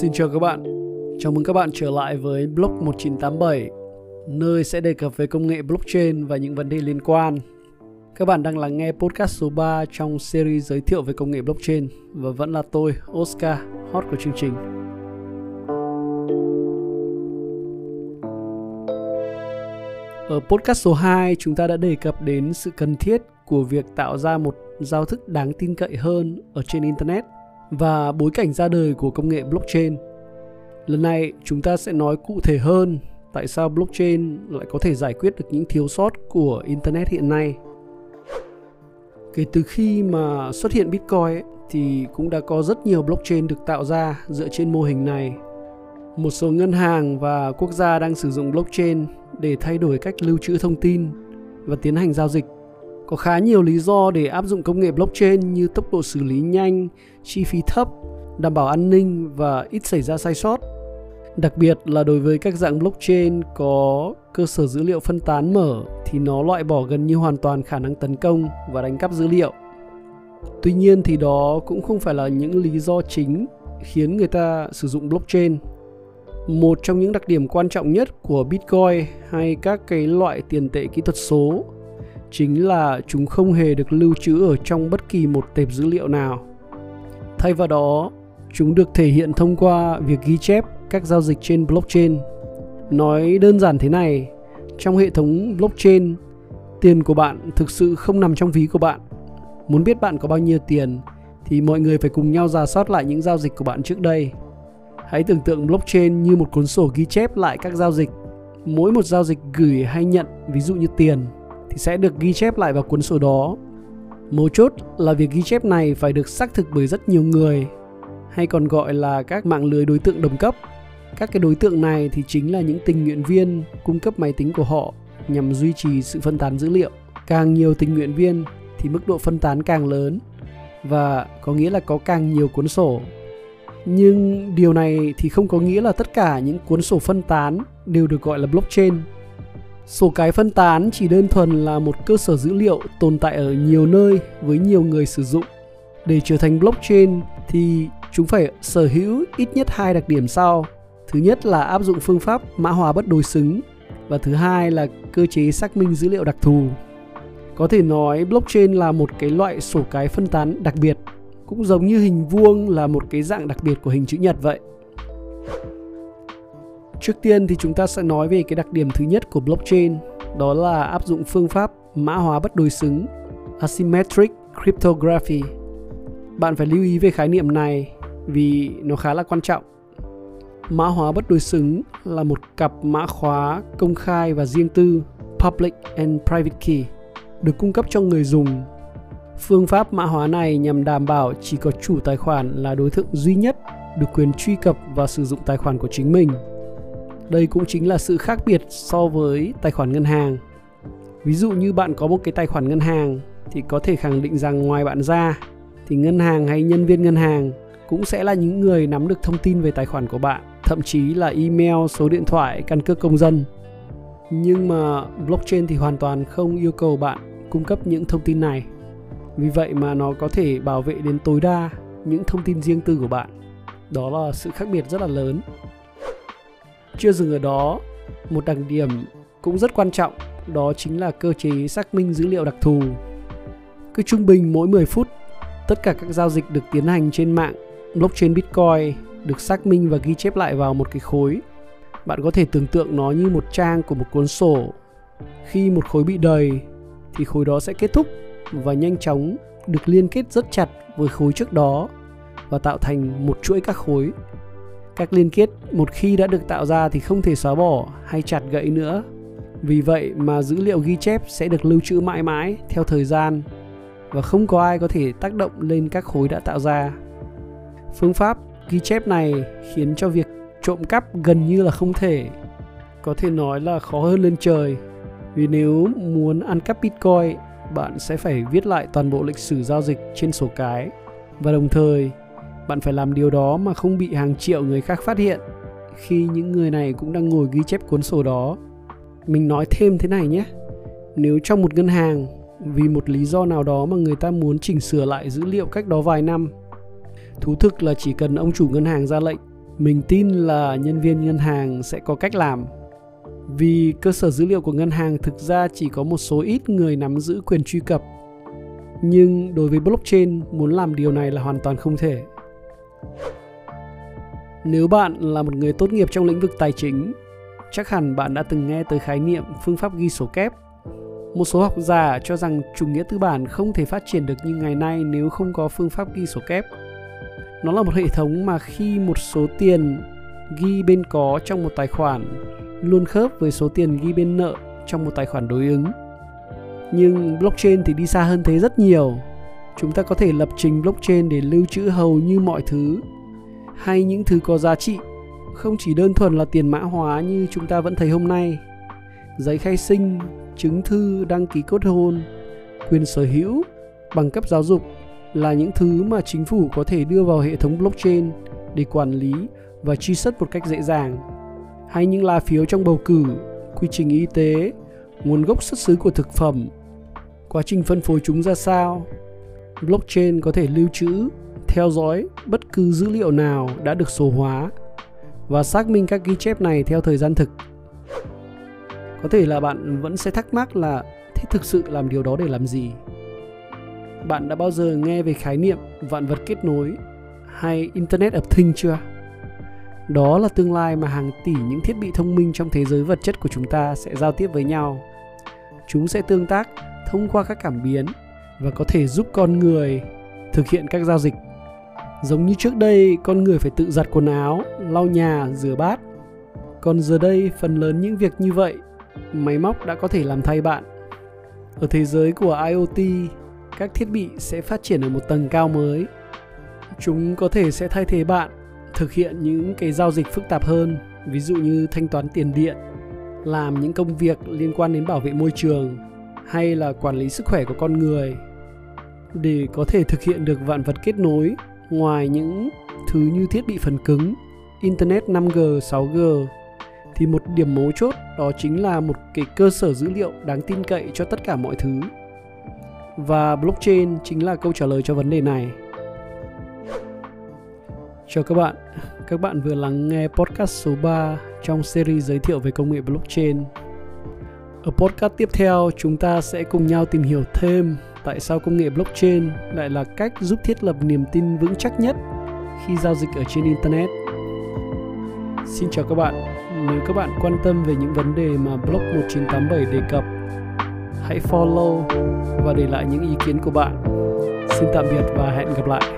Xin chào các bạn. Chào mừng các bạn trở lại với Blog 1987, nơi sẽ đề cập về công nghệ blockchain và những vấn đề liên quan. Các bạn đang lắng nghe podcast số 3 trong series giới thiệu về công nghệ blockchain và vẫn là tôi, Oscar, hot của chương trình. Ở podcast số 2, chúng ta đã đề cập đến sự cần thiết của việc tạo ra một giao thức đáng tin cậy hơn ở trên internet và bối cảnh ra đời của công nghệ blockchain. Lần này chúng ta sẽ nói cụ thể hơn tại sao blockchain lại có thể giải quyết được những thiếu sót của internet hiện nay. Kể từ khi mà xuất hiện Bitcoin ấy, thì cũng đã có rất nhiều blockchain được tạo ra dựa trên mô hình này. Một số ngân hàng và quốc gia đang sử dụng blockchain để thay đổi cách lưu trữ thông tin và tiến hành giao dịch có khá nhiều lý do để áp dụng công nghệ blockchain như tốc độ xử lý nhanh, chi phí thấp, đảm bảo an ninh và ít xảy ra sai sót. Đặc biệt là đối với các dạng blockchain có cơ sở dữ liệu phân tán mở thì nó loại bỏ gần như hoàn toàn khả năng tấn công và đánh cắp dữ liệu. Tuy nhiên thì đó cũng không phải là những lý do chính khiến người ta sử dụng blockchain. Một trong những đặc điểm quan trọng nhất của Bitcoin hay các cái loại tiền tệ kỹ thuật số chính là chúng không hề được lưu trữ ở trong bất kỳ một tệp dữ liệu nào. Thay vào đó, chúng được thể hiện thông qua việc ghi chép các giao dịch trên blockchain. Nói đơn giản thế này, trong hệ thống blockchain, tiền của bạn thực sự không nằm trong ví của bạn. Muốn biết bạn có bao nhiêu tiền thì mọi người phải cùng nhau ra soát lại những giao dịch của bạn trước đây. Hãy tưởng tượng blockchain như một cuốn sổ ghi chép lại các giao dịch. Mỗi một giao dịch gửi hay nhận, ví dụ như tiền, thì sẽ được ghi chép lại vào cuốn sổ đó. Mấu chốt là việc ghi chép này phải được xác thực bởi rất nhiều người, hay còn gọi là các mạng lưới đối tượng đồng cấp. Các cái đối tượng này thì chính là những tình nguyện viên cung cấp máy tính của họ nhằm duy trì sự phân tán dữ liệu. Càng nhiều tình nguyện viên thì mức độ phân tán càng lớn và có nghĩa là có càng nhiều cuốn sổ. Nhưng điều này thì không có nghĩa là tất cả những cuốn sổ phân tán đều được gọi là blockchain Sổ cái phân tán chỉ đơn thuần là một cơ sở dữ liệu tồn tại ở nhiều nơi với nhiều người sử dụng. Để trở thành blockchain thì chúng phải sở hữu ít nhất hai đặc điểm sau. Thứ nhất là áp dụng phương pháp mã hóa bất đối xứng và thứ hai là cơ chế xác minh dữ liệu đặc thù. Có thể nói blockchain là một cái loại sổ cái phân tán đặc biệt, cũng giống như hình vuông là một cái dạng đặc biệt của hình chữ nhật vậy. Trước tiên thì chúng ta sẽ nói về cái đặc điểm thứ nhất của blockchain, đó là áp dụng phương pháp mã hóa bất đối xứng, asymmetric cryptography. Bạn phải lưu ý về khái niệm này vì nó khá là quan trọng. Mã hóa bất đối xứng là một cặp mã khóa công khai và riêng tư, public and private key, được cung cấp cho người dùng. Phương pháp mã hóa này nhằm đảm bảo chỉ có chủ tài khoản là đối tượng duy nhất được quyền truy cập và sử dụng tài khoản của chính mình đây cũng chính là sự khác biệt so với tài khoản ngân hàng. Ví dụ như bạn có một cái tài khoản ngân hàng thì có thể khẳng định rằng ngoài bạn ra thì ngân hàng hay nhân viên ngân hàng cũng sẽ là những người nắm được thông tin về tài khoản của bạn, thậm chí là email, số điện thoại, căn cước công dân. Nhưng mà blockchain thì hoàn toàn không yêu cầu bạn cung cấp những thông tin này. Vì vậy mà nó có thể bảo vệ đến tối đa những thông tin riêng tư của bạn. Đó là sự khác biệt rất là lớn. Chưa dừng ở đó, một đặc điểm cũng rất quan trọng đó chính là cơ chế xác minh dữ liệu đặc thù. Cứ trung bình mỗi 10 phút, tất cả các giao dịch được tiến hành trên mạng blockchain Bitcoin được xác minh và ghi chép lại vào một cái khối. Bạn có thể tưởng tượng nó như một trang của một cuốn sổ. Khi một khối bị đầy thì khối đó sẽ kết thúc và nhanh chóng được liên kết rất chặt với khối trước đó và tạo thành một chuỗi các khối các liên kết một khi đã được tạo ra thì không thể xóa bỏ hay chặt gãy nữa. Vì vậy mà dữ liệu ghi chép sẽ được lưu trữ mãi mãi theo thời gian và không có ai có thể tác động lên các khối đã tạo ra. Phương pháp ghi chép này khiến cho việc trộm cắp gần như là không thể. Có thể nói là khó hơn lên trời. Vì nếu muốn ăn cắp Bitcoin, bạn sẽ phải viết lại toàn bộ lịch sử giao dịch trên sổ cái và đồng thời bạn phải làm điều đó mà không bị hàng triệu người khác phát hiện khi những người này cũng đang ngồi ghi chép cuốn sổ đó. Mình nói thêm thế này nhé. Nếu trong một ngân hàng vì một lý do nào đó mà người ta muốn chỉnh sửa lại dữ liệu cách đó vài năm, thú thực là chỉ cần ông chủ ngân hàng ra lệnh mình tin là nhân viên ngân hàng sẽ có cách làm vì cơ sở dữ liệu của ngân hàng thực ra chỉ có một số ít người nắm giữ quyền truy cập nhưng đối với blockchain muốn làm điều này là hoàn toàn không thể nếu bạn là một người tốt nghiệp trong lĩnh vực tài chính, chắc hẳn bạn đã từng nghe tới khái niệm phương pháp ghi sổ kép. Một số học giả cho rằng chủ nghĩa tư bản không thể phát triển được như ngày nay nếu không có phương pháp ghi sổ kép. Nó là một hệ thống mà khi một số tiền ghi bên có trong một tài khoản luôn khớp với số tiền ghi bên nợ trong một tài khoản đối ứng. Nhưng blockchain thì đi xa hơn thế rất nhiều chúng ta có thể lập trình blockchain để lưu trữ hầu như mọi thứ, hay những thứ có giá trị. Không chỉ đơn thuần là tiền mã hóa như chúng ta vẫn thấy hôm nay. Giấy khai sinh, chứng thư, đăng ký kết hôn quyền sở hữu, bằng cấp giáo dục là những thứ mà chính phủ có thể đưa vào hệ thống blockchain để quản lý và truy xuất một cách dễ dàng. Hay những lá phiếu trong bầu cử, quy trình y tế, nguồn gốc xuất xứ của thực phẩm. Quá trình phân phối chúng ra sao? Blockchain có thể lưu trữ, theo dõi bất cứ dữ liệu nào đã được số hóa và xác minh các ghi chép này theo thời gian thực. Có thể là bạn vẫn sẽ thắc mắc là thế thực sự làm điều đó để làm gì? Bạn đã bao giờ nghe về khái niệm vạn vật kết nối hay internet of things chưa? Đó là tương lai mà hàng tỷ những thiết bị thông minh trong thế giới vật chất của chúng ta sẽ giao tiếp với nhau. Chúng sẽ tương tác thông qua các cảm biến và có thể giúp con người thực hiện các giao dịch. Giống như trước đây, con người phải tự giặt quần áo, lau nhà, rửa bát. Còn giờ đây, phần lớn những việc như vậy, máy móc đã có thể làm thay bạn. Ở thế giới của iot các thiết bị sẽ phát triển ở một tầng cao mới. Chúng có thể sẽ thay thế bạn thực hiện những cái giao dịch phức tạp hơn, ví dụ như thanh toán tiền điện, làm những công việc liên quan đến bảo vệ môi trường hay là quản lý sức khỏe của con người để có thể thực hiện được vạn vật kết nối ngoài những thứ như thiết bị phần cứng internet 5G, 6G thì một điểm mấu chốt đó chính là một cái cơ sở dữ liệu đáng tin cậy cho tất cả mọi thứ. Và blockchain chính là câu trả lời cho vấn đề này. Chào các bạn, các bạn vừa lắng nghe podcast số 3 trong series giới thiệu về công nghệ blockchain. Ở podcast tiếp theo, chúng ta sẽ cùng nhau tìm hiểu thêm tại sao công nghệ blockchain lại là cách giúp thiết lập niềm tin vững chắc nhất khi giao dịch ở trên internet. Xin chào các bạn. Nếu các bạn quan tâm về những vấn đề mà blog 1987 đề cập, hãy follow và để lại những ý kiến của bạn. Xin tạm biệt và hẹn gặp lại.